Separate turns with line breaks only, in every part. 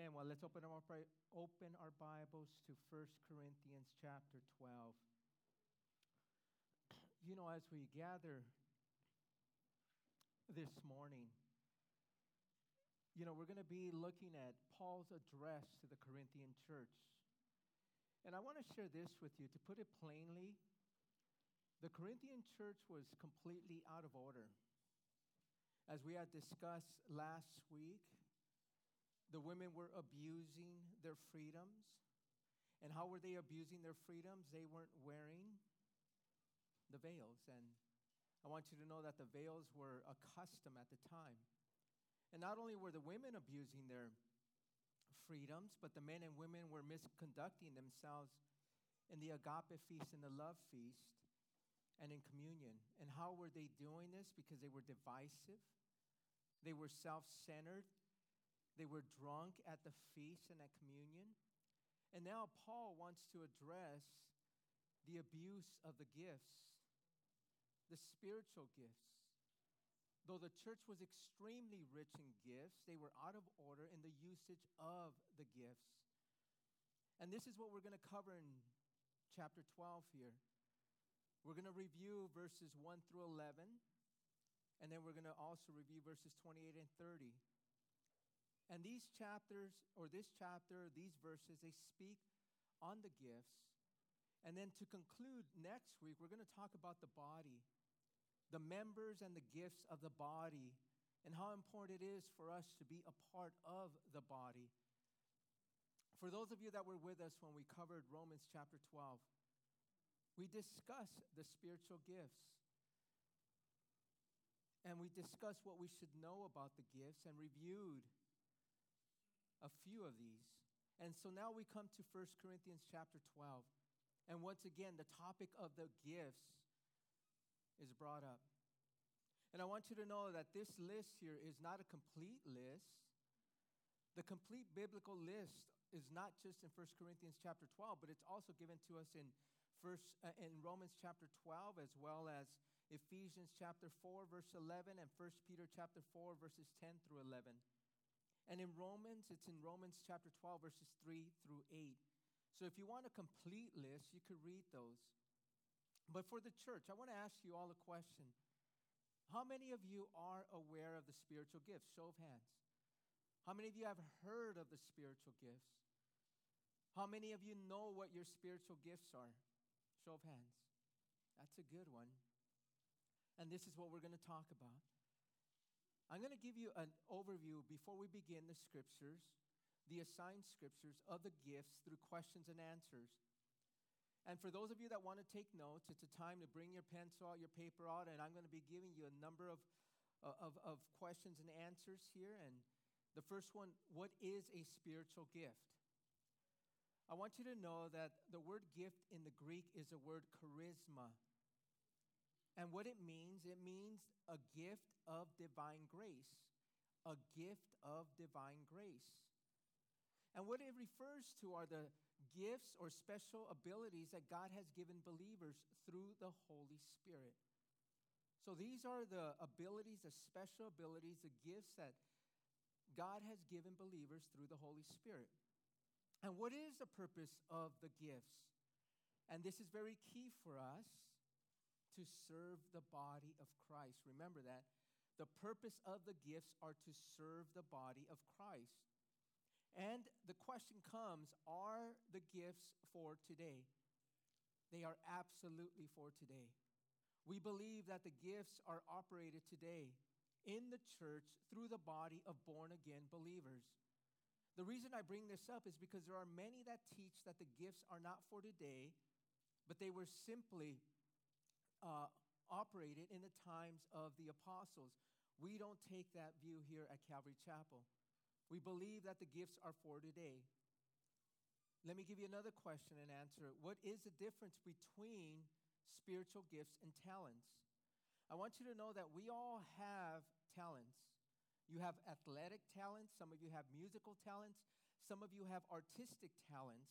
Amen. Well, let's open our, open our Bibles to 1 Corinthians chapter 12. You know, as we gather this morning, you know, we're going to be looking at Paul's address to the Corinthian church. And I want to share this with you. To put it plainly, the Corinthian church was completely out of order. As we had discussed last week, the women were abusing their freedoms. And how were they abusing their freedoms? They weren't wearing the veils. And I want you to know that the veils were a custom at the time. And not only were the women abusing their freedoms, but the men and women were misconducting themselves in the agape feast and the love feast and in communion. And how were they doing this? Because they were divisive, they were self centered, they were drunk at the feast and at communion. And now Paul wants to address the abuse of the gifts, the spiritual gifts. Though the church was extremely rich in gifts, they were out of order in the usage of the gifts. And this is what we're going to cover in chapter 12 here. We're going to review verses 1 through 11, and then we're going to also review verses 28 and 30. And these chapters, or this chapter, these verses, they speak on the gifts. And then to conclude next week, we're going to talk about the body, the members and the gifts of the body, and how important it is for us to be a part of the body. For those of you that were with us when we covered Romans chapter 12, we discussed the spiritual gifts. And we discussed what we should know about the gifts and reviewed a few of these. And so now we come to 1 Corinthians chapter 12. And once again, the topic of the gifts is brought up. And I want you to know that this list here is not a complete list. The complete biblical list is not just in 1 Corinthians chapter 12, but it's also given to us in first uh, in Romans chapter 12 as well as Ephesians chapter 4 verse 11 and 1 Peter chapter 4 verses 10 through 11. And in Romans, it's in Romans chapter 12, verses 3 through 8. So if you want a complete list, you could read those. But for the church, I want to ask you all a question. How many of you are aware of the spiritual gifts? Show of hands. How many of you have heard of the spiritual gifts? How many of you know what your spiritual gifts are? Show of hands. That's a good one. And this is what we're going to talk about. I'm going to give you an overview before we begin the scriptures, the assigned scriptures of the gifts through questions and answers. And for those of you that want to take notes, it's a time to bring your pencil out, your paper out, and I'm going to be giving you a number of, uh, of, of questions and answers here. And the first one what is a spiritual gift? I want you to know that the word gift in the Greek is a word charisma. And what it means, it means a gift of divine grace. A gift of divine grace. And what it refers to are the gifts or special abilities that God has given believers through the Holy Spirit. So these are the abilities, the special abilities, the gifts that God has given believers through the Holy Spirit. And what is the purpose of the gifts? And this is very key for us to serve the body of Christ. Remember that. The purpose of the gifts are to serve the body of Christ. And the question comes are the gifts for today? They are absolutely for today. We believe that the gifts are operated today in the church through the body of born again believers. The reason I bring this up is because there are many that teach that the gifts are not for today, but they were simply uh, operated in the times of the apostles. We don't take that view here at Calvary Chapel. We believe that the gifts are for today. Let me give you another question and answer. What is the difference between spiritual gifts and talents? I want you to know that we all have talents. You have athletic talents, some of you have musical talents, some of you have artistic talents.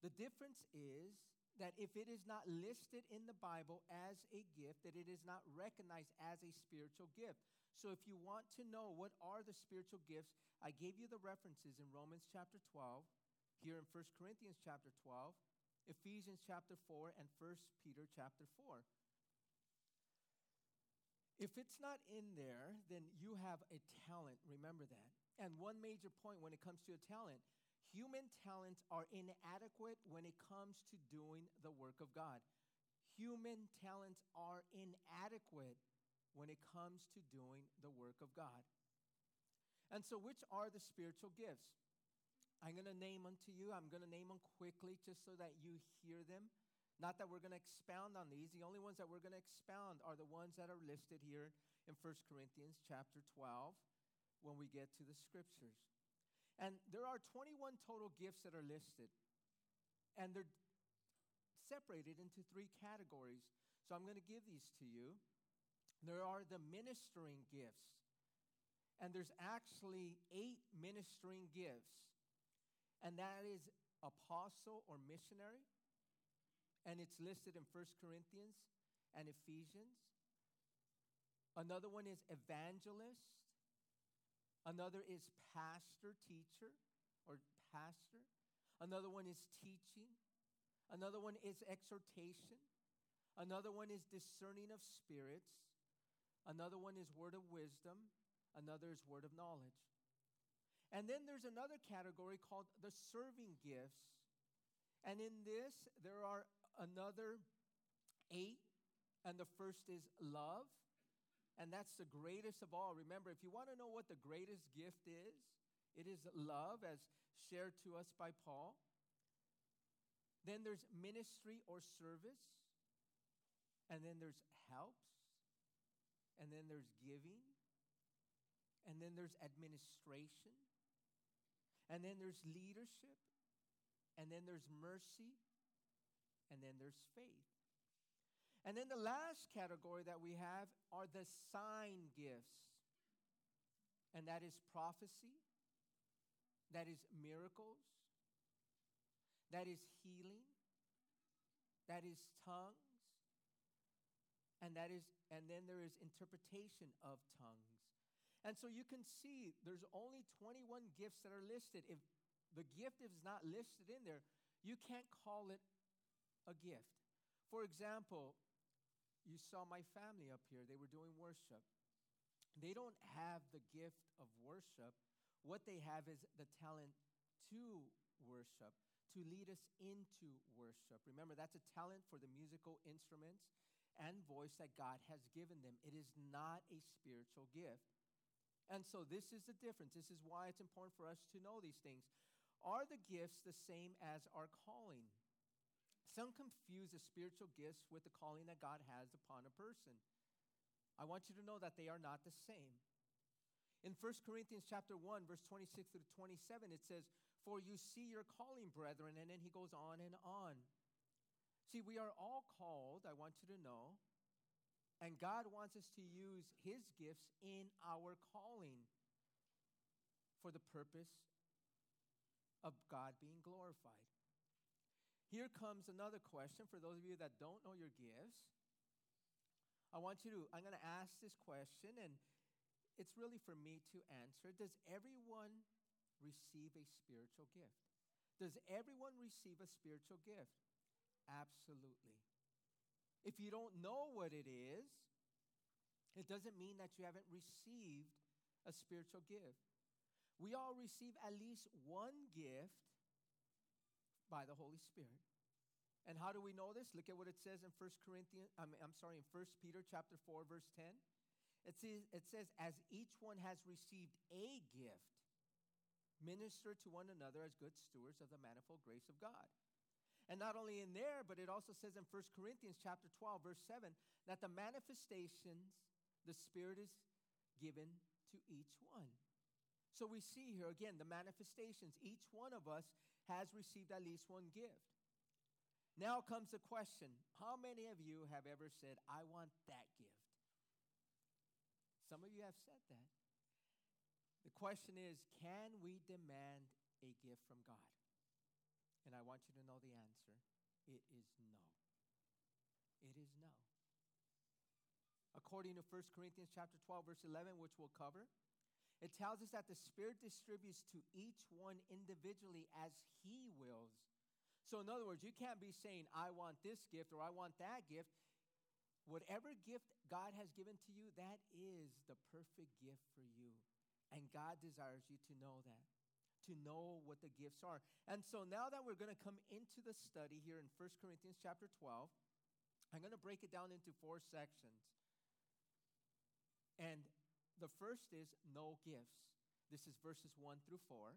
The difference is that if it is not listed in the Bible as a gift, that it is not recognized as a spiritual gift. So if you want to know what are the spiritual gifts, I gave you the references in Romans chapter 12, here in 1 Corinthians chapter 12, Ephesians chapter 4, and 1 Peter chapter 4. If it's not in there, then you have a talent. Remember that. And one major point when it comes to a talent human talents are inadequate when it comes to doing the work of God. Human talents are inadequate when it comes to doing the work of God. And so, which are the spiritual gifts? I'm going to name them to you. I'm going to name them quickly just so that you hear them. Not that we're going to expound on these. The only ones that we're going to expound are the ones that are listed here in 1 Corinthians chapter 12 when we get to the scriptures. And there are 21 total gifts that are listed. And they're separated into three categories. So I'm going to give these to you. There are the ministering gifts. And there's actually eight ministering gifts. And that is apostle or missionary and it's listed in First Corinthians and Ephesians. Another one is evangelist. Another is pastor, teacher, or pastor. Another one is teaching. Another one is exhortation. Another one is discerning of spirits. Another one is word of wisdom. Another is word of knowledge. And then there's another category called the serving gifts. And in this, there are another eight, and the first is love. And that's the greatest of all. Remember, if you want to know what the greatest gift is, it is love, as shared to us by Paul. Then there's ministry or service. And then there's helps. And then there's giving. And then there's administration. And then there's leadership. And then there's mercy and then there's faith. And then the last category that we have are the sign gifts. And that is prophecy, that is miracles, that is healing, that is tongues, and that is and then there is interpretation of tongues. And so you can see there's only 21 gifts that are listed. If the gift is not listed in there, you can't call it a gift. For example, you saw my family up here, they were doing worship. They don't have the gift of worship. What they have is the talent to worship, to lead us into worship. Remember, that's a talent for the musical instruments and voice that God has given them. It is not a spiritual gift. And so, this is the difference. This is why it's important for us to know these things. Are the gifts the same as our calling? Some confuse the spiritual gifts with the calling that God has upon a person. I want you to know that they are not the same. In 1 Corinthians chapter 1 verse 26 to 27 it says, "For you see your calling, brethren," and then he goes on and on. See, we are all called, I want you to know, and God wants us to use his gifts in our calling for the purpose of God being glorified. Here comes another question for those of you that don't know your gifts. I want you to, I'm going to ask this question, and it's really for me to answer. Does everyone receive a spiritual gift? Does everyone receive a spiritual gift? Absolutely. If you don't know what it is, it doesn't mean that you haven't received a spiritual gift. We all receive at least one gift by the Holy Spirit. And how do we know this? Look at what it says in 1 Corinthians, I'm, I'm sorry, in 1 Peter chapter 4, verse 10. It says, it says, as each one has received a gift, minister to one another as good stewards of the manifold grace of God. And not only in there, but it also says in 1 Corinthians chapter 12, verse 7, that the manifestations, the Spirit is given to each one. So we see here again the manifestations. Each one of us has received at least one gift. Now comes the question How many of you have ever said, I want that gift? Some of you have said that. The question is can we demand a gift from God? And I want you to know the answer it is no. It is no. according to 1 Corinthians chapter 12 verse 11 which we'll cover. It tells us that the Spirit distributes to each one individually as he wills. So in other words, you can't be saying I want this gift or I want that gift. Whatever gift God has given to you, that is the perfect gift for you. And God desires you to know that, to know what the gifts are. And so now that we're going to come into the study here in 1 Corinthians chapter 12, I'm going to break it down into four sections. And the first is no gifts. This is verses 1 through 4.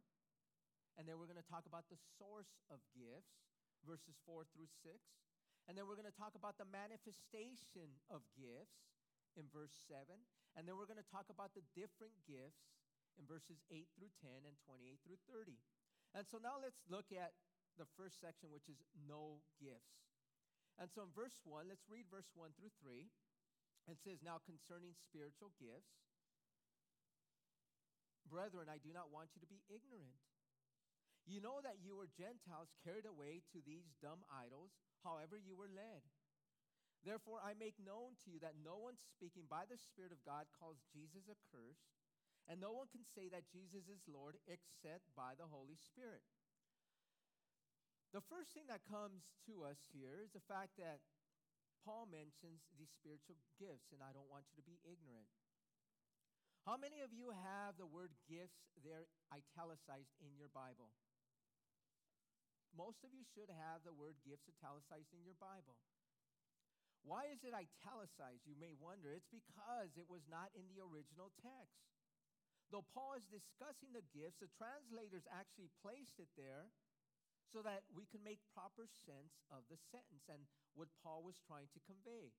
And then we're going to talk about the source of gifts, verses 4 through 6. And then we're going to talk about the manifestation of gifts in verse 7. And then we're going to talk about the different gifts in verses 8 through 10 and 28 through 30. And so now let's look at the first section, which is no gifts. And so in verse 1, let's read verse 1 through 3. It says, Now concerning spiritual gifts, brethren, I do not want you to be ignorant. You know that you were Gentiles carried away to these dumb idols, however you were led. Therefore, I make known to you that no one speaking by the Spirit of God calls Jesus accursed, and no one can say that Jesus is Lord except by the Holy Spirit. The first thing that comes to us here is the fact that Paul mentions these spiritual gifts, and I don't want you to be ignorant. How many of you have the word gifts there italicized in your Bible? Most of you should have the word gifts italicized in your Bible. Why is it italicized? You may wonder. It's because it was not in the original text. Though Paul is discussing the gifts, the translators actually placed it there so that we can make proper sense of the sentence and what Paul was trying to convey.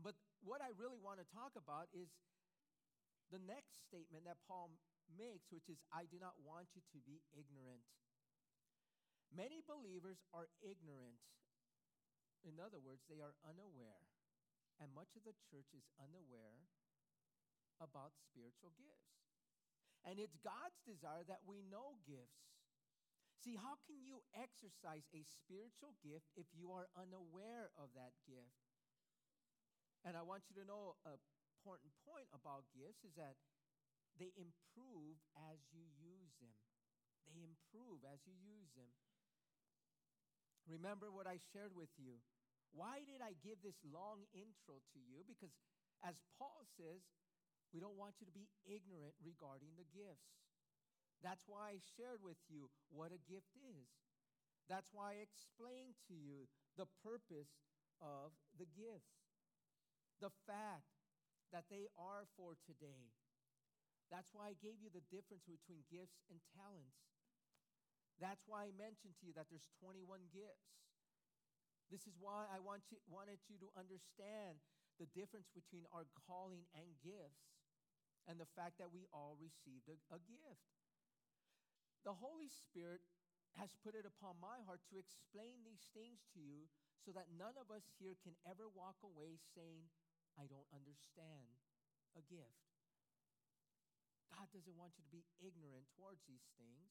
But what I really want to talk about is the next statement that Paul makes, which is, I do not want you to be ignorant. Many believers are ignorant. In other words, they are unaware. And much of the church is unaware about spiritual gifts. And it's God's desire that we know gifts. See, how can you exercise a spiritual gift if you are unaware of that gift? And I want you to know important point about gifts is that they improve as you use them. They improve as you use them. Remember what I shared with you. Why did I give this long intro to you? Because as Paul says, we don't want you to be ignorant regarding the gifts. That's why I shared with you what a gift is. That's why I explained to you the purpose of the gifts. The fact that they are for today. That's why I gave you the difference between gifts and talents. That's why I mentioned to you that there's 21 gifts. This is why I want you, wanted you to understand the difference between our calling and gifts and the fact that we all received a, a gift. The Holy Spirit has put it upon my heart to explain these things to you so that none of us here can ever walk away saying, I don't understand a gift. God doesn't want you to be ignorant towards these things.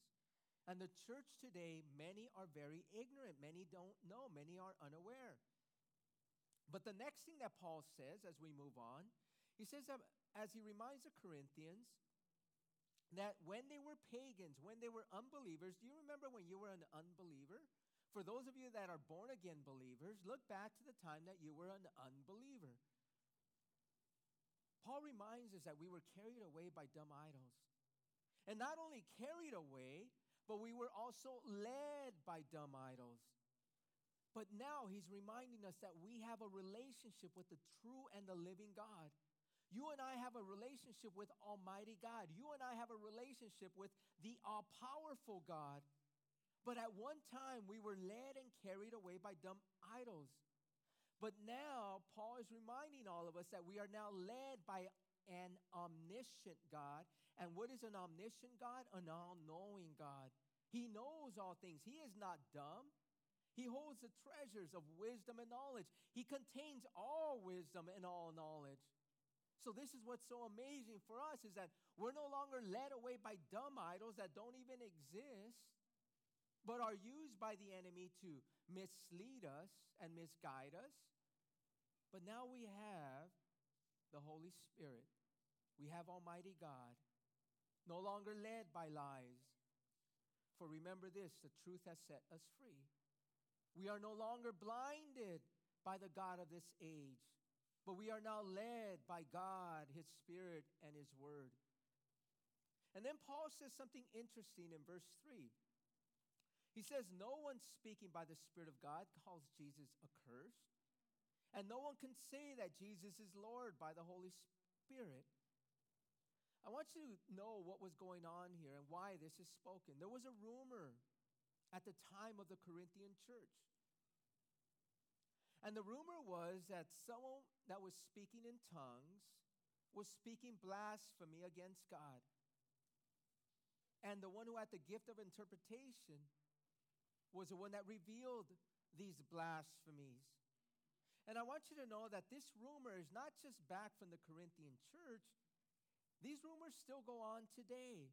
And the church today, many are very ignorant. Many don't know. Many are unaware. But the next thing that Paul says as we move on, he says that as he reminds the Corinthians that when they were pagans, when they were unbelievers, do you remember when you were an unbeliever? For those of you that are born again believers, look back to the time that you were an unbeliever. Paul reminds us that we were carried away by dumb idols. And not only carried away, but we were also led by dumb idols. But now he's reminding us that we have a relationship with the true and the living God. You and I have a relationship with Almighty God. You and I have a relationship with the all powerful God. But at one time, we were led and carried away by dumb idols. But now, Paul is reminding all of us that we are now led by an omniscient God. And what is an omniscient God? An all knowing God. He knows all things. He is not dumb. He holds the treasures of wisdom and knowledge. He contains all wisdom and all knowledge. So, this is what's so amazing for us is that we're no longer led away by dumb idols that don't even exist, but are used by the enemy to mislead us and misguide us. But now we have the Holy Spirit. We have Almighty God, no longer led by lies. For remember this the truth has set us free. We are no longer blinded by the God of this age, but we are now led by God, His Spirit, and His Word. And then Paul says something interesting in verse 3. He says, No one speaking by the Spirit of God calls Jesus accursed, and no one can say that Jesus is Lord by the Holy Spirit. I want you to know what was going on here and why this is spoken. There was a rumor at the time of the Corinthian church. And the rumor was that someone that was speaking in tongues was speaking blasphemy against God. And the one who had the gift of interpretation was the one that revealed these blasphemies. And I want you to know that this rumor is not just back from the Corinthian church, these rumors still go on today.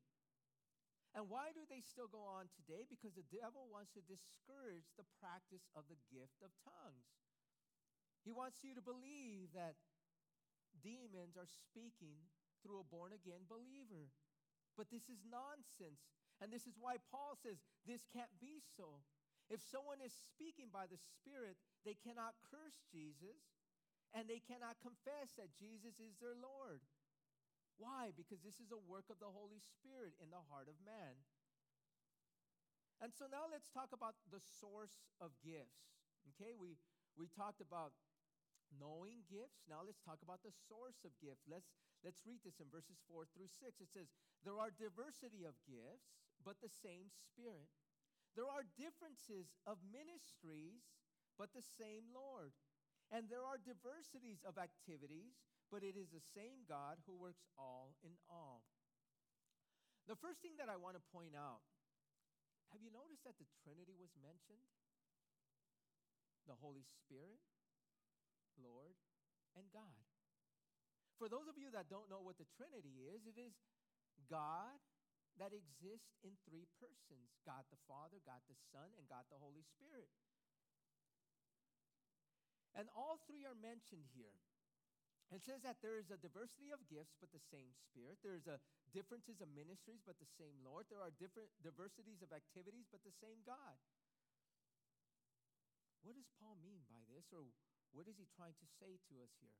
And why do they still go on today? Because the devil wants to discourage the practice of the gift of tongues. He wants you to believe that demons are speaking through a born again believer. But this is nonsense. And this is why Paul says this can't be so. If someone is speaking by the Spirit, they cannot curse Jesus and they cannot confess that Jesus is their Lord. Why? Because this is a work of the Holy Spirit in the heart of man. And so now let's talk about the source of gifts. Okay, we, we talked about knowing gifts. Now let's talk about the source of gifts. Let's, let's read this in verses 4 through 6. It says, There are diversity of gifts, but the same Spirit. There are differences of ministries, but the same Lord. And there are diversities of activities, but it is the same God who works all in all. The first thing that I want to point out have you noticed that the Trinity was mentioned? The Holy Spirit, Lord, and God. For those of you that don't know what the Trinity is, it is God that exists in three persons God the Father, God the Son, and God the Holy Spirit. And all three are mentioned here. It says that there is a diversity of gifts, but the same Spirit. There's a differences of ministries, but the same Lord. There are different diversities of activities, but the same God. What does Paul mean by this, or what is he trying to say to us here?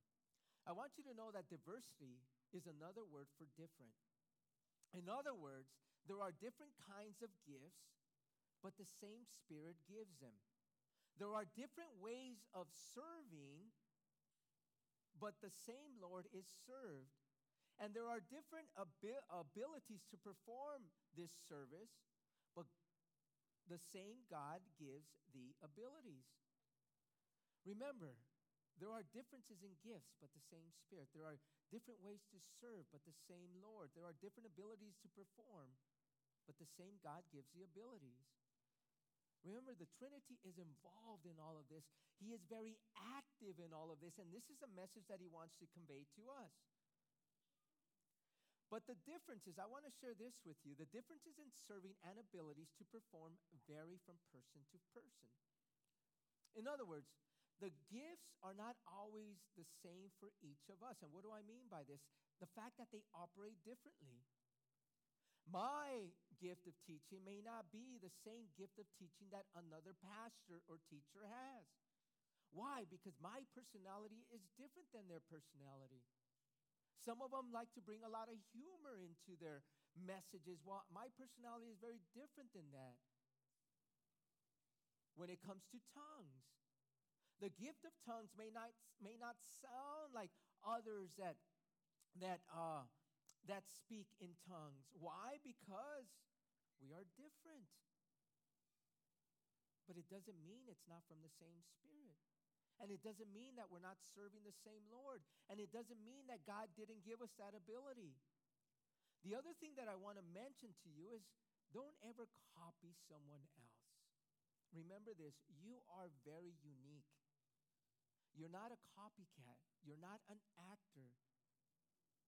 I want you to know that diversity is another word for different. In other words, there are different kinds of gifts, but the same Spirit gives them. There are different ways of serving but the same Lord is served. And there are different abi- abilities to perform this service, but the same God gives the abilities. Remember, there are differences in gifts, but the same Spirit. There are different ways to serve, but the same Lord. There are different abilities to perform, but the same God gives the abilities. Remember, the Trinity is involved in all of this. He is very active in all of this, and this is a message that he wants to convey to us. But the differences, I want to share this with you. The differences in serving and abilities to perform vary from person to person. In other words, the gifts are not always the same for each of us. And what do I mean by this? The fact that they operate differently. My gift of teaching may not be the same gift of teaching that another pastor or teacher has. Why? Because my personality is different than their personality. Some of them like to bring a lot of humor into their messages, while my personality is very different than that. When it comes to tongues, the gift of tongues may not, may not sound like others that, that uh, that speak in tongues. Why? Because we are different. But it doesn't mean it's not from the same Spirit. And it doesn't mean that we're not serving the same Lord. And it doesn't mean that God didn't give us that ability. The other thing that I want to mention to you is don't ever copy someone else. Remember this you are very unique. You're not a copycat, you're not an actor.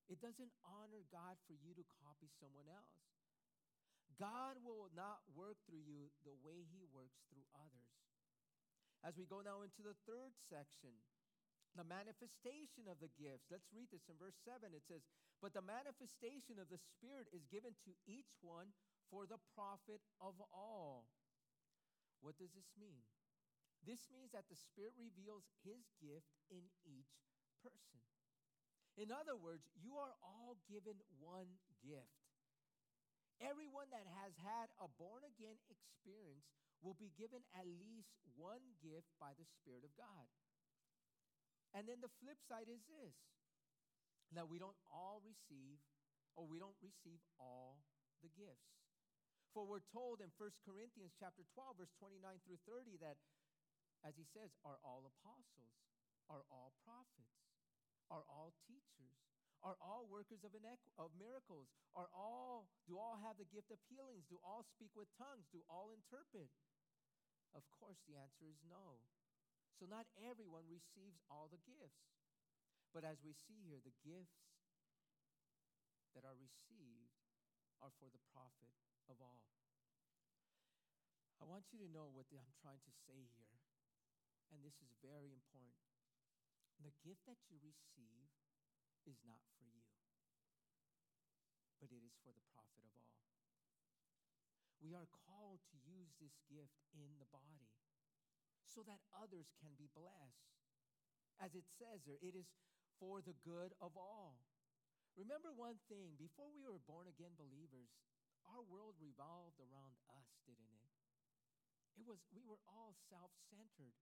It doesn't honor God for you to copy someone else. God will not work through you the way he works through others. As we go now into the third section, The manifestation of the gifts. Let's read this in verse 7. It says, But the manifestation of the Spirit is given to each one for the profit of all. What does this mean? This means that the Spirit reveals His gift in each person. In other words, you are all given one gift. Everyone that has had a born again experience will be given at least one gift by the Spirit of God. And then the flip side is this that we don't all receive, or we don't receive all the gifts. For we're told in 1 Corinthians chapter 12, verse 29 through 30, that as he says, are all apostles, are all prophets, are all teachers, are all workers of, inequ- of miracles, are all do all have the gift of healings, do all speak with tongues, do all interpret? Of course, the answer is no. So, not everyone receives all the gifts. But as we see here, the gifts that are received are for the profit of all. I want you to know what I'm trying to say here, and this is very important. The gift that you receive is not for you, but it is for the profit of all. We are called to use this gift in the body so that others can be blessed. As it says there, it is for the good of all. Remember one thing before we were born again believers, our world revolved around us, didn't it? It was, we were all self centered.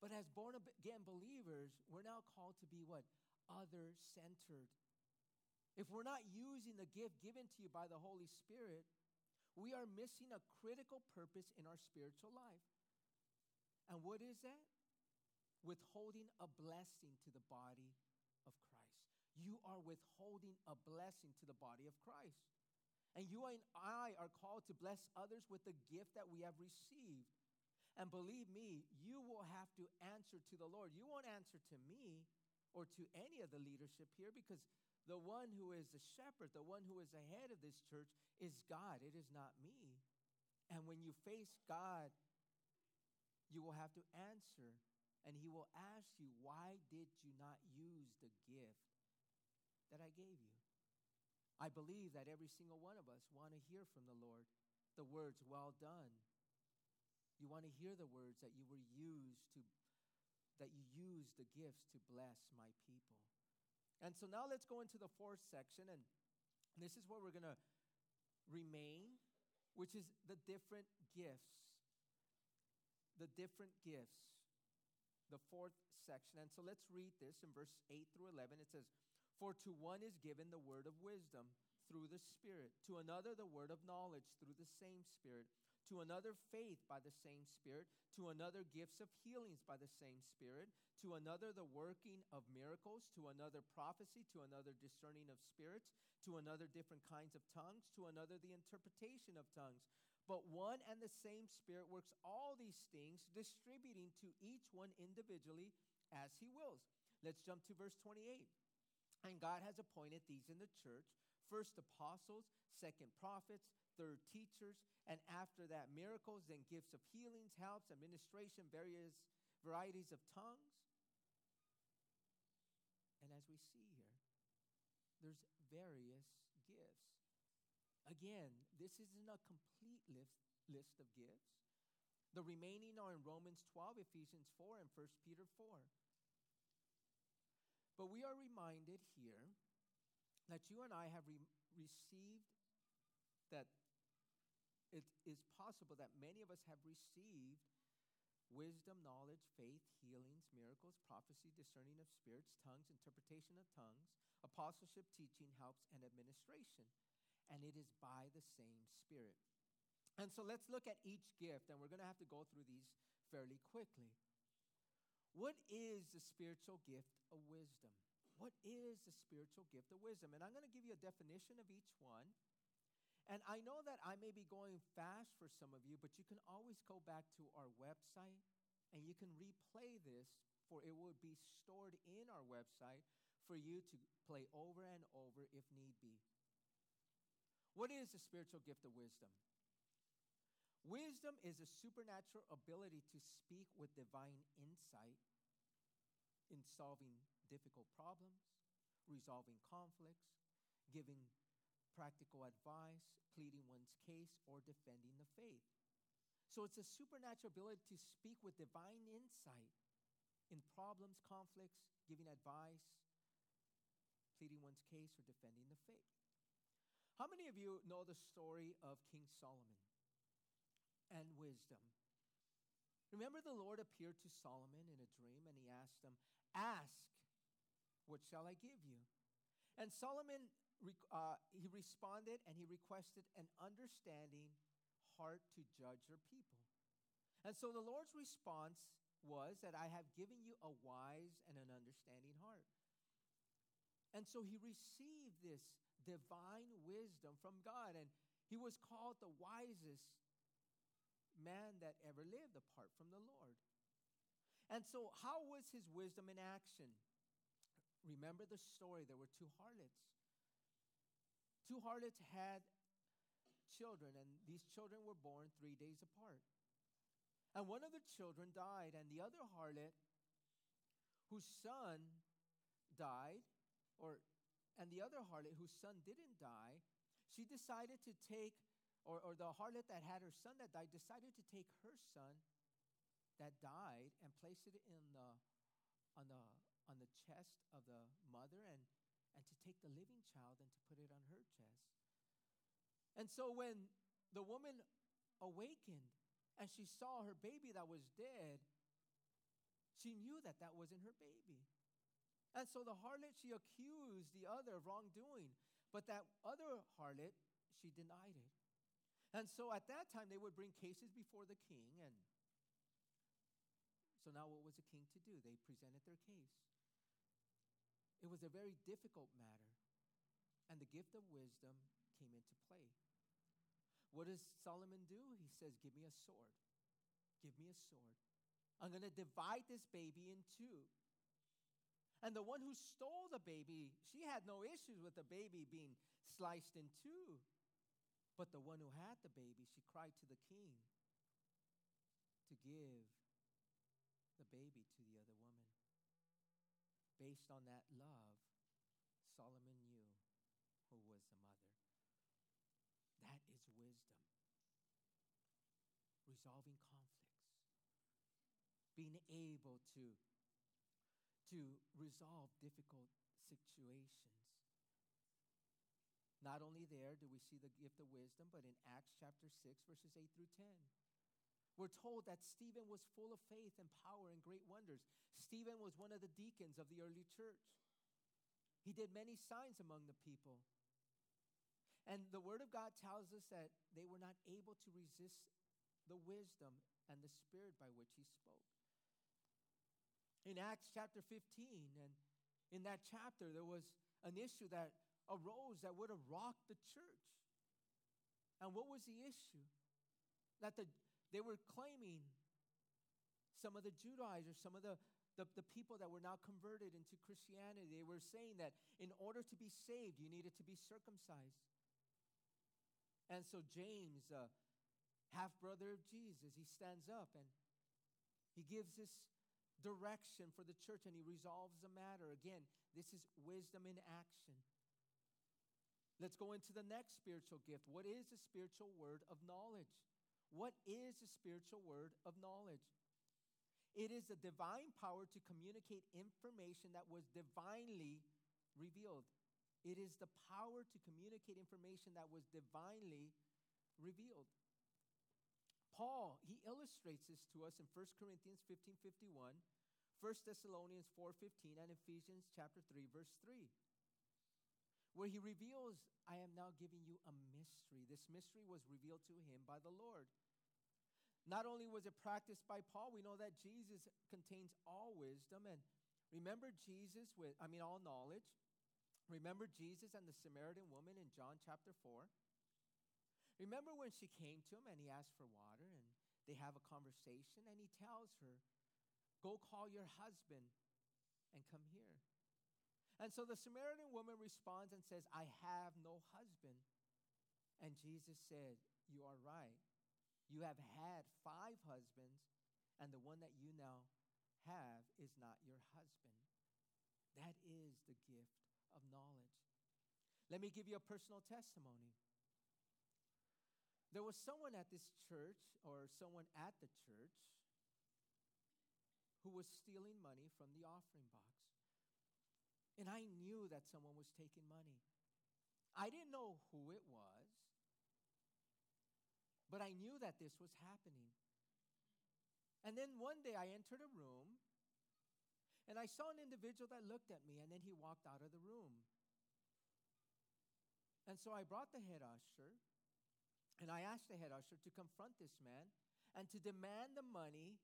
But as born again believers, we're now called to be what? Other centered. If we're not using the gift given to you by the Holy Spirit, we are missing a critical purpose in our spiritual life. And what is that? Withholding a blessing to the body of Christ. You are withholding a blessing to the body of Christ. And you and I are called to bless others with the gift that we have received. And believe me, you will have to answer to the Lord. You won't answer to me or to any of the leadership here because the one who is the shepherd, the one who is the head of this church, is God. It is not me. And when you face God you will have to answer, and he will ask you, Why did you not use the gift that I gave you? I believe that every single one of us want to hear from the Lord the words, Well done. You want to hear the words that you were used to, that you used the gifts to bless my people. And so now let's go into the fourth section, and this is where we're going to remain, which is the different gifts the different gifts, the fourth section. And so let's read this in verse 8 through 11. It says, For to one is given the word of wisdom through the Spirit, to another the word of knowledge through the same Spirit, to another faith by the same Spirit, to another gifts of healings by the same Spirit, to another the working of miracles, to another prophecy, to another discerning of spirits, to another different kinds of tongues, to another the interpretation of tongues. But one and the same Spirit works all these things, distributing to each one individually as he wills. Let's jump to verse 28. And God has appointed these in the church first apostles, second prophets, third teachers, and after that miracles, then gifts of healings, helps, administration, various varieties of tongues. And as we see here, there's various gifts. Again, this isn't a complete list, list of gifts. The remaining are in Romans 12, Ephesians 4, and 1 Peter 4. But we are reminded here that you and I have re- received, that it is possible that many of us have received wisdom, knowledge, faith, healings, miracles, prophecy, discerning of spirits, tongues, interpretation of tongues, apostleship, teaching, helps, and administration and it is by the same Spirit. And so let's look at each gift, and we're going to have to go through these fairly quickly. What is the spiritual gift of wisdom? What is the spiritual gift of wisdom? And I'm going to give you a definition of each one. And I know that I may be going fast for some of you, but you can always go back to our website and you can replay this, for it will be stored in our website for you to play over and over if need be. What is the spiritual gift of wisdom? Wisdom is a supernatural ability to speak with divine insight in solving difficult problems, resolving conflicts, giving practical advice, pleading one's case, or defending the faith. So it's a supernatural ability to speak with divine insight in problems, conflicts, giving advice, pleading one's case, or defending the faith. How many of you know the story of King Solomon and wisdom? Remember, the Lord appeared to Solomon in a dream and he asked him, Ask, what shall I give you? And Solomon, uh, he responded and he requested an understanding heart to judge your people. And so the Lord's response was that I have given you a wise and an understanding heart. And so he received this divine wisdom from God, and he was called the wisest man that ever lived apart from the Lord. And so, how was his wisdom in action? Remember the story there were two harlots. Two harlots had children, and these children were born three days apart. And one of the children died, and the other harlot, whose son died, or and the other harlot whose son didn't die, she decided to take, or, or the harlot that had her son that died, decided to take her son that died and place it in the, on, the, on the chest of the mother and, and to take the living child and to put it on her chest. And so when the woman awakened and she saw her baby that was dead, she knew that that wasn't her baby. And so the harlot, she accused the other of wrongdoing. But that other harlot, she denied it. And so at that time, they would bring cases before the king. And so now, what was the king to do? They presented their case. It was a very difficult matter. And the gift of wisdom came into play. What does Solomon do? He says, Give me a sword. Give me a sword. I'm going to divide this baby in two. And the one who stole the baby, she had no issues with the baby being sliced in two. But the one who had the baby, she cried to the king to give the baby to the other woman. Based on that love, Solomon knew who was the mother. That is wisdom. Resolving conflicts. Being able to to resolve difficult situations. Not only there do we see the gift of wisdom, but in Acts chapter 6, verses 8 through 10. We're told that Stephen was full of faith and power and great wonders. Stephen was one of the deacons of the early church. He did many signs among the people. And the Word of God tells us that they were not able to resist the wisdom and the spirit by which he spoke in Acts chapter 15. And in that chapter, there was an issue that arose that would have rocked the church. And what was the issue? That the, they were claiming some of the Judaizers, some of the, the, the, people that were now converted into Christianity, they were saying that in order to be saved, you needed to be circumcised. And so James, uh, half brother of Jesus, he stands up and he gives this direction for the church and he resolves the matter. Again, this is wisdom in action. Let's go into the next spiritual gift. What is the spiritual word of knowledge? What is the spiritual word of knowledge? It is the divine power to communicate information that was divinely revealed. It is the power to communicate information that was divinely revealed. Paul, he illustrates this to us in 1 Corinthians 15 51, 1 Thessalonians 4 15, and Ephesians chapter 3, verse 3, where he reveals, I am now giving you a mystery. This mystery was revealed to him by the Lord. Not only was it practiced by Paul, we know that Jesus contains all wisdom. And remember Jesus with, I mean, all knowledge. Remember Jesus and the Samaritan woman in John chapter 4? Remember when she came to him and he asked for water and they have a conversation and he tells her, Go call your husband and come here. And so the Samaritan woman responds and says, I have no husband. And Jesus said, You are right. You have had five husbands, and the one that you now have is not your husband. That is the gift of knowledge. Let me give you a personal testimony. There was someone at this church, or someone at the church, who was stealing money from the offering box. And I knew that someone was taking money. I didn't know who it was, but I knew that this was happening. And then one day I entered a room and I saw an individual that looked at me and then he walked out of the room. And so I brought the head usher and I asked the head usher to confront this man and to demand the money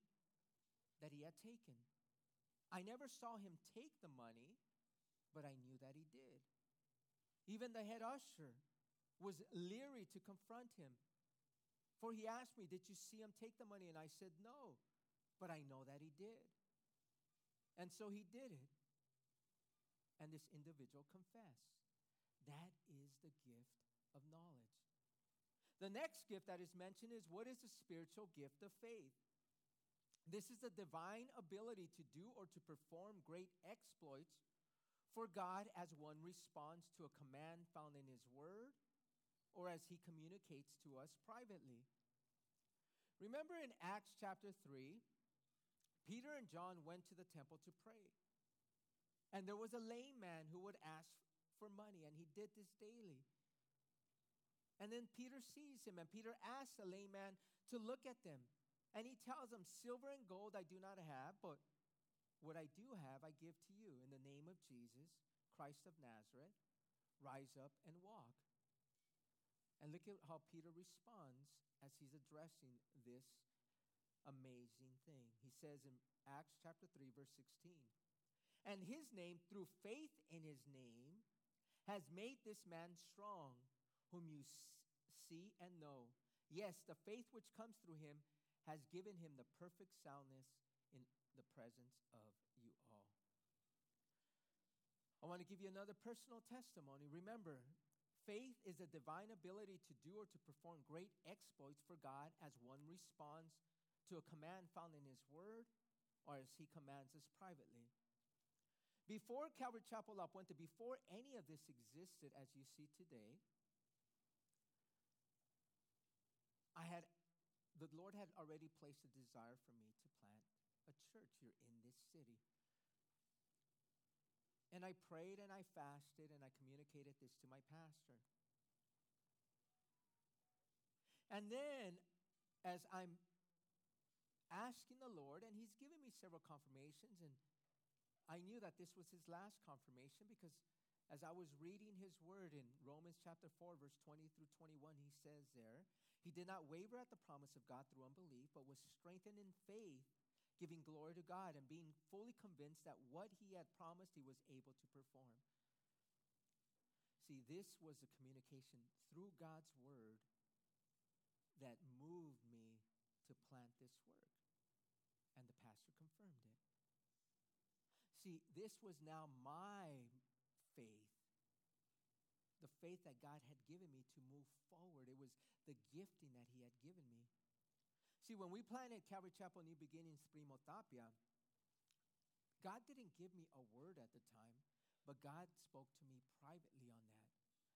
that he had taken. I never saw him take the money, but I knew that he did. Even the head usher was leery to confront him. For he asked me, Did you see him take the money? And I said, No but I know that he did. And so he did it. And this individual confessed. That is the gift of knowledge. The next gift that is mentioned is what is the spiritual gift of faith? This is the divine ability to do or to perform great exploits for God as one responds to a command found in His Word or as He communicates to us privately. Remember in Acts chapter 3, Peter and John went to the temple to pray. And there was a lame man who would ask for money, and he did this daily. And then Peter sees him, and Peter asks the lame man to look at them. And he tells him, Silver and gold I do not have, but what I do have I give to you. In the name of Jesus, Christ of Nazareth, rise up and walk. And look at how Peter responds as he's addressing this amazing thing. He says in Acts chapter 3, verse 16, and his name, through faith in his name, has made this man strong, whom you see and know. Yes, the faith which comes through him has given him the perfect soundness the presence of you all. I want to give you another personal testimony. Remember, faith is a divine ability to do or to perform great exploits for God as one responds to a command found in His Word or as He commands us privately. Before Calvary Chapel La Puente, before any of this existed as you see today, I had, the Lord had already placed a desire for me to plant a church here in this city. And I prayed and I fasted and I communicated this to my pastor. And then, as I'm asking the Lord, and He's given me several confirmations, and I knew that this was His last confirmation because as I was reading His word in Romans chapter 4, verse 20 through 21, He says there, He did not waver at the promise of God through unbelief, but was strengthened in faith, giving glory to God, and being fully convinced that what He had promised He was able to perform. See, this was a communication through God's word that moved me to plant this work and the pastor confirmed it. See, this was now my faith. The faith that God had given me to move forward. It was the gifting that He had given me. See, when we planted Calvary Chapel New Beginnings Primo Tapia, God didn't give me a word at the time, but God spoke to me privately on that.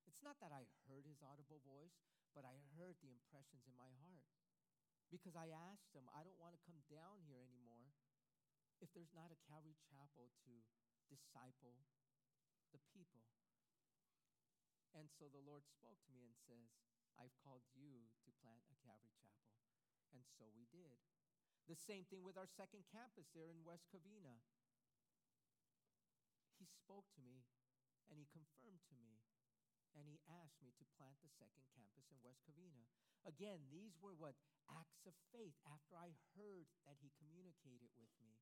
It's not that I heard His audible voice, but I heard the impressions in my heart. Because I asked him, I don't want to come down here anymore if there's not a Calvary Chapel to disciple the people. And so the Lord spoke to me and says, I've called you to plant a Calvary Chapel. And so we did. The same thing with our second campus there in West Covina. He spoke to me and he confirmed to me and he asked me to plant the second campus in West Covina. Again, these were what? Acts of faith after I heard that he communicated with me.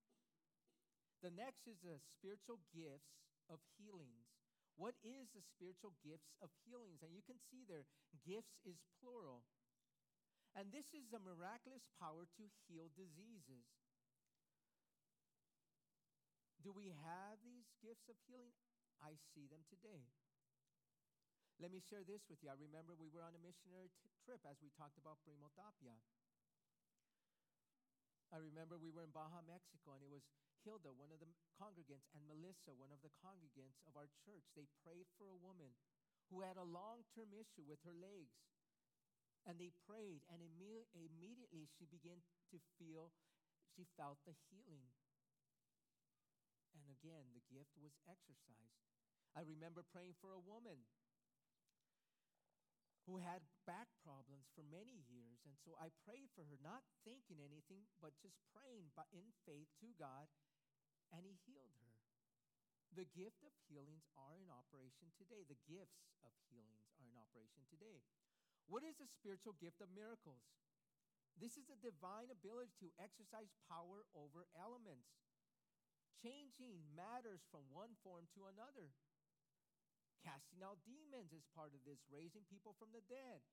The next is the spiritual gifts of healings. What is the spiritual gifts of healings? And you can see there, gifts is plural. And this is the miraculous power to heal diseases. Do we have these gifts of healing? I see them today. Let me share this with you. I remember we were on a missionary t- trip as we talked about Primo Tapia. I remember we were in Baja, Mexico, and it was Hilda, one of the congregants, and Melissa, one of the congregants of our church. They prayed for a woman who had a long term issue with her legs. And they prayed, and imme- immediately she began to feel, she felt the healing. And again, the gift was exercised. I remember praying for a woman who had back problems for many years. And so I prayed for her, not thinking anything, but just praying in faith to God, and He healed her. The gift of healings are in operation today. The gifts of healings are in operation today. What is the spiritual gift of miracles? This is a divine ability to exercise power over elements, changing matters from one form to another. Casting out demons is part of this, raising people from the dead.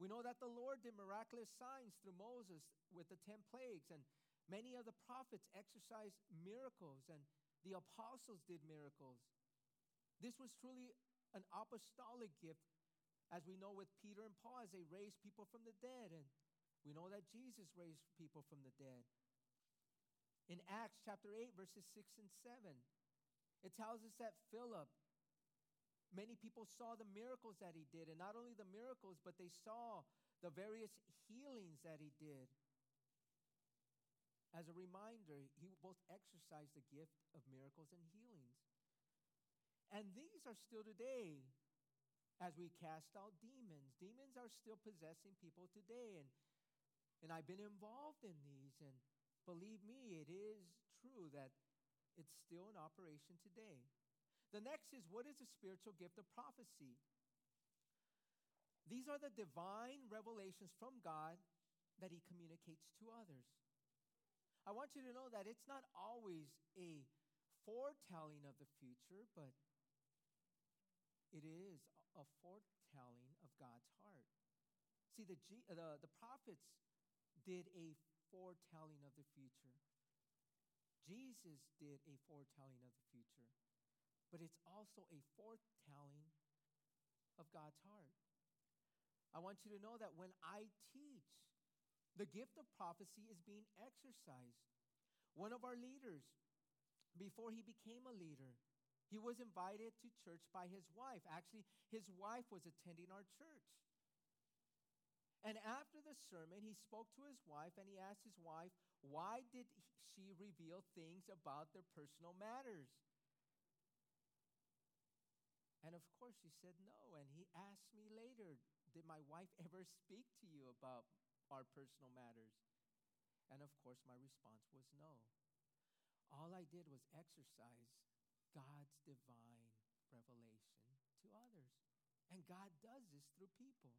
We know that the Lord did miraculous signs through Moses with the 10 plagues, and many of the prophets exercised miracles, and the apostles did miracles. This was truly an apostolic gift, as we know with Peter and Paul, as they raised people from the dead, and we know that Jesus raised people from the dead. In Acts chapter 8, verses 6 and 7, it tells us that Philip, many people saw the miracles that he did, and not only the miracles, but they saw the various healings that he did. As a reminder, he both exercised the gift of miracles and healings. And these are still today as we cast out demons. Demons are still possessing people today. And and I've been involved in these, and believe me, it is true that it's still in operation today. The next is what is the spiritual gift of prophecy? These are the divine revelations from God that He communicates to others. I want you to know that it's not always a foretelling of the future, but it is a foretelling of God's heart. See, the, the, the prophets did a foretelling of the future. Jesus did a foretelling of the future, but it's also a foretelling of God's heart. I want you to know that when I teach, the gift of prophecy is being exercised. One of our leaders, before he became a leader, he was invited to church by his wife. Actually, his wife was attending our church. And after the sermon, he spoke to his wife and he asked his wife, Why did she reveal things about their personal matters? And of course, she said no. And he asked me later, Did my wife ever speak to you about our personal matters? And of course, my response was no. All I did was exercise God's divine revelation to others. And God does this through people.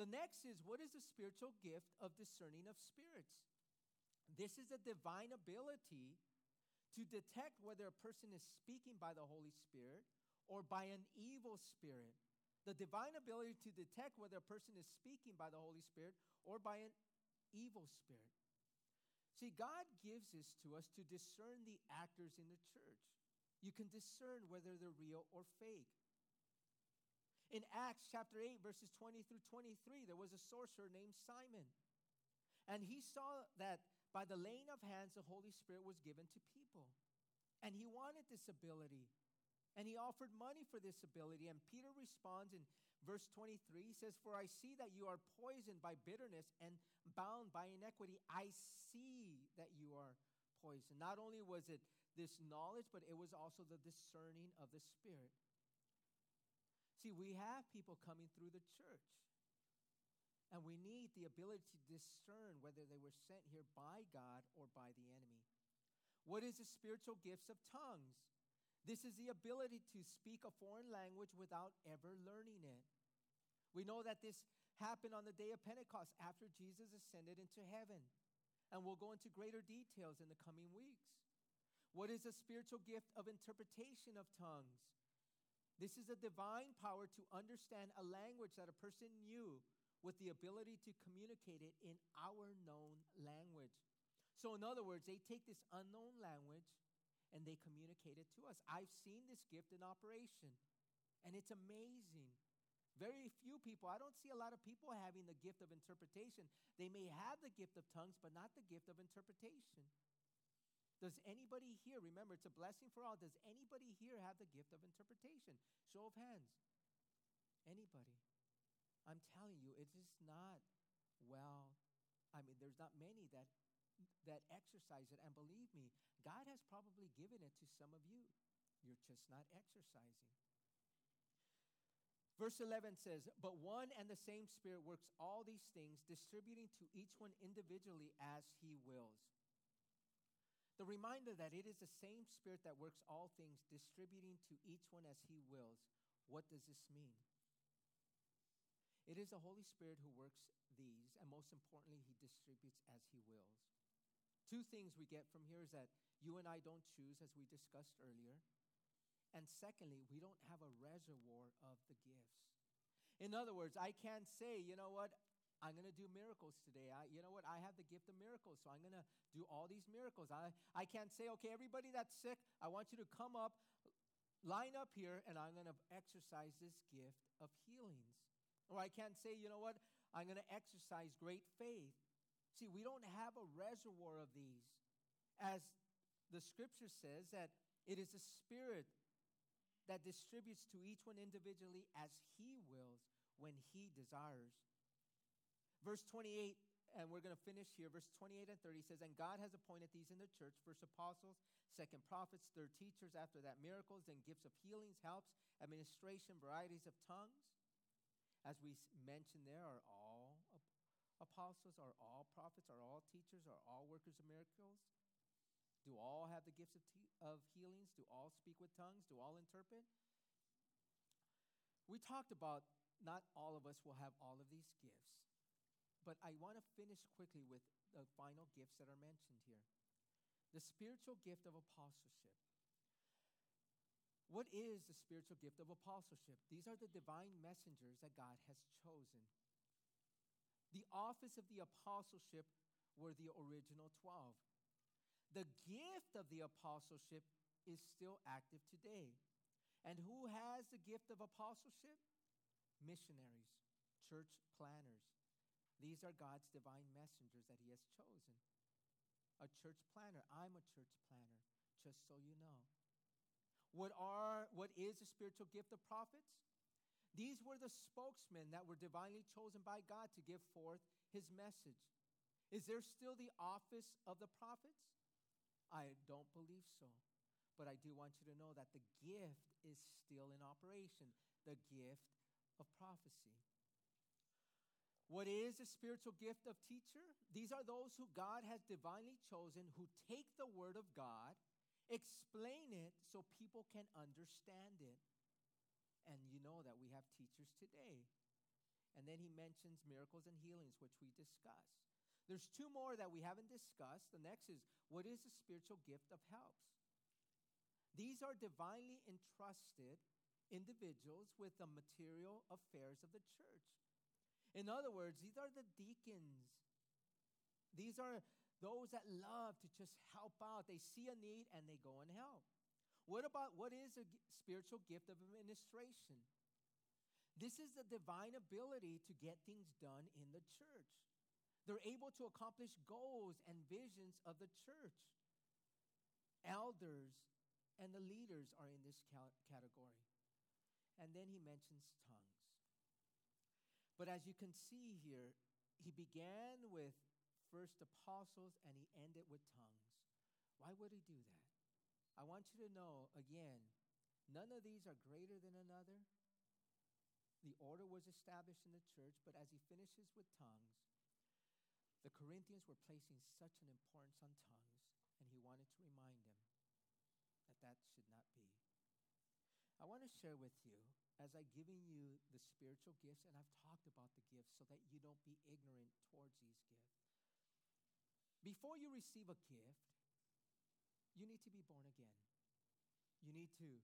The next is what is the spiritual gift of discerning of spirits? This is a divine ability to detect whether a person is speaking by the Holy Spirit or by an evil spirit. The divine ability to detect whether a person is speaking by the Holy Spirit or by an evil spirit. See, God gives this to us to discern the actors in the church. You can discern whether they're real or fake. In Acts chapter 8, verses 20 through 23, there was a sorcerer named Simon. And he saw that by the laying of hands, the Holy Spirit was given to people. And he wanted this ability. And he offered money for this ability. And Peter responds in verse 23 he says, For I see that you are poisoned by bitterness and bound by iniquity. I see that you are poisoned. Not only was it this knowledge, but it was also the discerning of the Spirit. See, we have people coming through the church. And we need the ability to discern whether they were sent here by God or by the enemy. What is the spiritual gifts of tongues? This is the ability to speak a foreign language without ever learning it. We know that this happened on the day of Pentecost after Jesus ascended into heaven. And we'll go into greater details in the coming weeks. What is the spiritual gift of interpretation of tongues? This is a divine power to understand a language that a person knew with the ability to communicate it in our known language. So, in other words, they take this unknown language and they communicate it to us. I've seen this gift in operation, and it's amazing. Very few people, I don't see a lot of people having the gift of interpretation. They may have the gift of tongues, but not the gift of interpretation. Does anybody here, remember, it's a blessing for all. Does anybody here have the gift of interpretation? Show of hands. Anybody? I'm telling you, it is not well. I mean, there's not many that that exercise it. And believe me, God has probably given it to some of you. You're just not exercising. Verse 11 says, But one and the same Spirit works all these things, distributing to each one individually as he wills. Reminder that it is the same Spirit that works all things, distributing to each one as he wills. What does this mean? It is the Holy Spirit who works these, and most importantly, he distributes as he wills. Two things we get from here is that you and I don't choose, as we discussed earlier. And secondly, we don't have a reservoir of the gifts. In other words, I can't say, you know what, I'm going to do miracles today. I, you know what, I have the gift of miracles, so I'm going to do all these miracles. I, I can't say, okay, everybody that's sick, I want you to come up, line up here, and I'm going to exercise this gift of healings. Or I can't say, you know what, I'm going to exercise great faith. See, we don't have a reservoir of these. As the scripture says, that it is the Spirit that distributes to each one individually as he wills when he desires. Verse 28, and we're going to finish here. Verse 28 and 30 says, And God has appointed these in the church first apostles, second prophets, third teachers, after that miracles, then gifts of healings, helps, administration, varieties of tongues. As we mentioned there, are all apostles, are all prophets, are all teachers, are all workers of miracles? Do all have the gifts of, te- of healings? Do all speak with tongues? Do all interpret? We talked about not all of us will have all of these gifts, but I want to finish quickly with the final gifts that are mentioned here. The spiritual gift of apostleship. What is the spiritual gift of apostleship? These are the divine messengers that God has chosen. The office of the apostleship were the original 12. The gift of the apostleship is still active today. And who has the gift of apostleship? Missionaries, church planners. These are God's divine messengers that He has chosen. A church planner. I'm a church planner, just so you know. What are what is the spiritual gift of prophets? These were the spokesmen that were divinely chosen by God to give forth his message. Is there still the office of the prophets? I don't believe so. But I do want you to know that the gift is still in operation the gift of prophecy. What is the spiritual gift of teacher? These are those who God has divinely chosen who take the word of God, explain it so people can understand it. And you know that we have teachers today. And then he mentions miracles and healings, which we discuss. There's two more that we haven't discussed. The next is what is the spiritual gift of helps? These are divinely entrusted individuals with the material affairs of the church. In other words, these are the deacons. These are those that love to just help out. They see a need and they go and help. What about what is a spiritual gift of administration? This is the divine ability to get things done in the church. They're able to accomplish goals and visions of the church. Elders and the leaders are in this category. And then he mentions tongues. But as you can see here, he began with first apostles and he ended with tongues. Why would he do that? I want you to know again, none of these are greater than another. The order was established in the church, but as he finishes with tongues, the Corinthians were placing such an importance on tongues, and he wanted to remind them that that should not be. I want to share with you, as I've given you the spiritual gifts, and I've talked about the gifts so that you don't be ignorant towards these gifts. Before you receive a gift, you need to be born again. You need to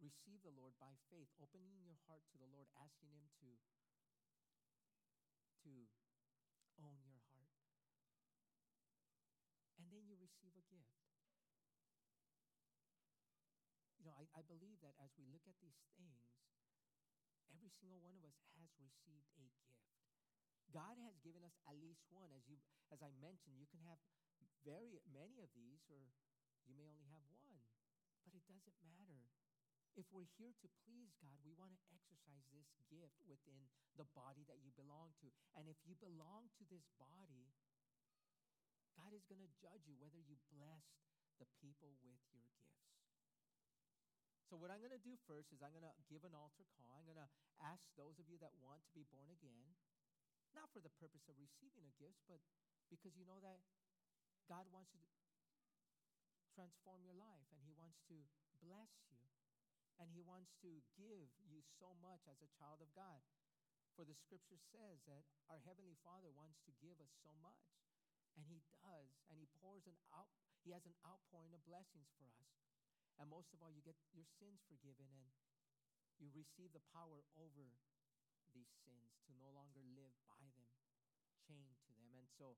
receive the Lord by faith, opening your heart to the Lord, asking Him to, to own your heart. And then you receive a gift. You know, I, I believe that as we look at these things, every single one of us has received a gift. God has given us at least one. As you as I mentioned, you can have very many of these, or you may only have one. But it doesn't matter. If we're here to please God, we want to exercise this gift within the body that you belong to. And if you belong to this body, God is going to judge you whether you blessed the people with your gifts. So, what I'm going to do first is I'm going to give an altar call. I'm going to ask those of you that want to be born again, not for the purpose of receiving a gift, but because you know that God wants to transform your life and He wants to bless you and He wants to give you so much as a child of God. For the scripture says that our Heavenly Father wants to give us so much. And He does. And He pours an out, He has an outpouring of blessings for us. And most of all, you get your sins forgiven and you receive the power over these sins to no longer live by them, chained to them. And so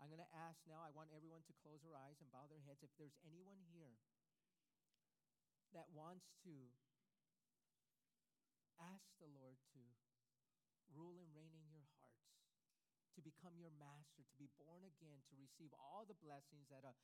I'm going to ask now, I want everyone to close their eyes and bow their heads. If there's anyone here that wants to ask the Lord to rule and reign in your hearts, to become your master, to be born again, to receive all the blessings that a